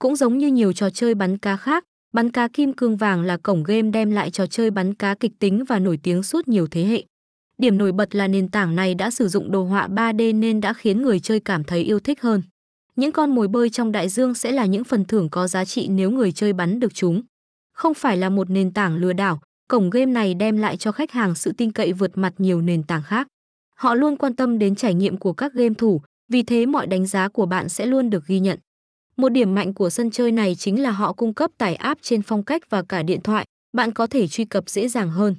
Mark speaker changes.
Speaker 1: Cũng giống như nhiều trò chơi bắn cá khác, bắn cá kim cương vàng là cổng game đem lại trò chơi bắn cá kịch tính và nổi tiếng suốt nhiều thế hệ. Điểm nổi bật là nền tảng này đã sử dụng đồ họa 3D nên đã khiến người chơi cảm thấy yêu thích hơn. Những con mồi bơi trong đại dương sẽ là những phần thưởng có giá trị nếu người chơi bắn được chúng. Không phải là một nền tảng lừa đảo, cổng game này đem lại cho khách hàng sự tin cậy vượt mặt nhiều nền tảng khác. Họ luôn quan tâm đến trải nghiệm của các game thủ, vì thế mọi đánh giá của bạn sẽ luôn được ghi nhận. Một điểm mạnh của sân chơi này chính là họ cung cấp tải app trên phong cách và cả điện thoại, bạn có thể truy cập dễ dàng hơn.